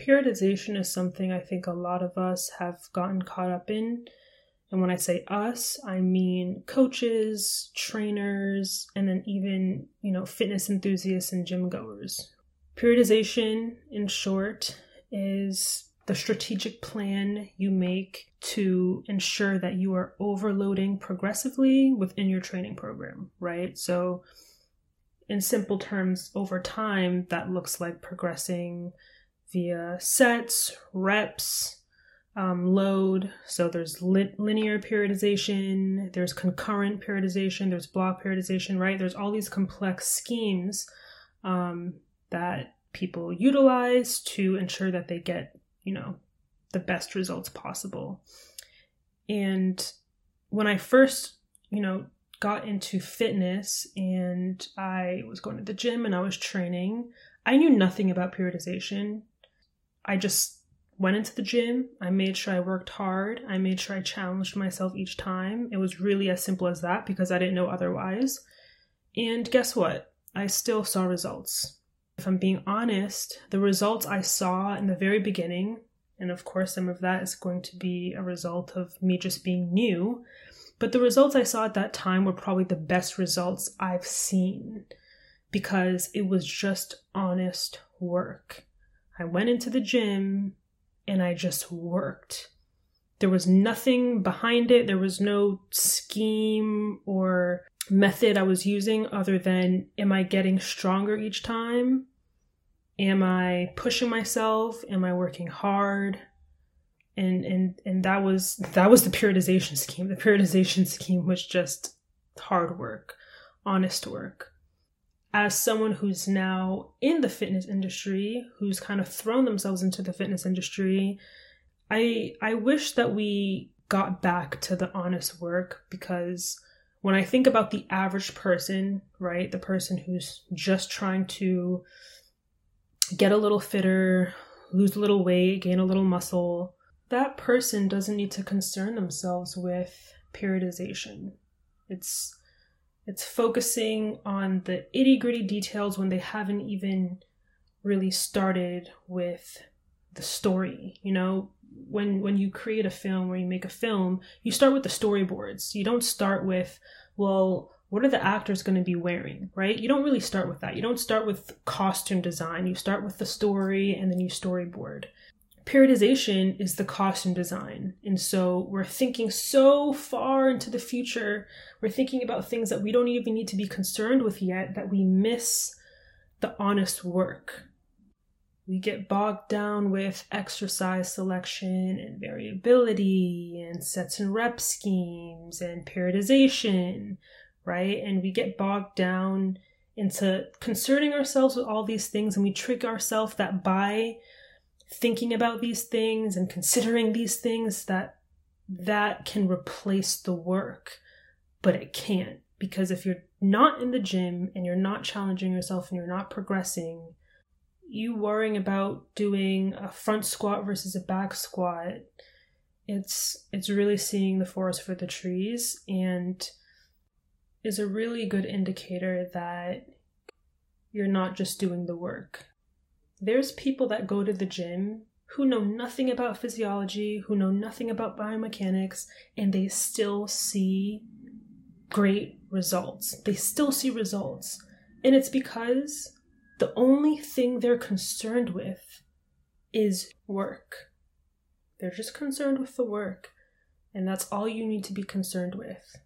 Periodization is something I think a lot of us have gotten caught up in. And when I say us, I mean coaches, trainers, and then even, you know, fitness enthusiasts and gym goers. Periodization, in short, is the strategic plan you make to ensure that you are overloading progressively within your training program, right? So, in simple terms, over time, that looks like progressing via sets, reps, um, load. So there's li- linear periodization, there's concurrent periodization, there's block periodization, right? There's all these complex schemes um, that people utilize to ensure that they get, you know, the best results possible. And when I first, you know, got into fitness and I was going to the gym and I was training, I knew nothing about periodization. I just went into the gym. I made sure I worked hard. I made sure I challenged myself each time. It was really as simple as that because I didn't know otherwise. And guess what? I still saw results. If I'm being honest, the results I saw in the very beginning, and of course, some of that is going to be a result of me just being new, but the results I saw at that time were probably the best results I've seen because it was just honest work. I went into the gym, and I just worked. There was nothing behind it, there was no scheme or method I was using other than am I getting stronger each time? Am I pushing myself? Am I working hard? And and and that was that was the periodization scheme. The periodization scheme was just hard work, honest work as someone who's now in the fitness industry, who's kind of thrown themselves into the fitness industry, I I wish that we got back to the honest work because when I think about the average person, right, the person who's just trying to get a little fitter, lose a little weight, gain a little muscle, that person doesn't need to concern themselves with periodization. It's it's focusing on the itty gritty details when they haven't even really started with the story. You know, when when you create a film or you make a film, you start with the storyboards. You don't start with, well, what are the actors going to be wearing, right? You don't really start with that. You don't start with costume design. You start with the story and then you storyboard periodization is the costume design. And so we're thinking so far into the future. We're thinking about things that we don't even need to be concerned with yet that we miss the honest work. We get bogged down with exercise selection and variability and sets and rep schemes and periodization, right? And we get bogged down into concerning ourselves with all these things and we trick ourselves that by thinking about these things and considering these things that that can replace the work but it can't because if you're not in the gym and you're not challenging yourself and you're not progressing you worrying about doing a front squat versus a back squat it's it's really seeing the forest for the trees and is a really good indicator that you're not just doing the work there's people that go to the gym who know nothing about physiology, who know nothing about biomechanics, and they still see great results. They still see results. And it's because the only thing they're concerned with is work. They're just concerned with the work. And that's all you need to be concerned with.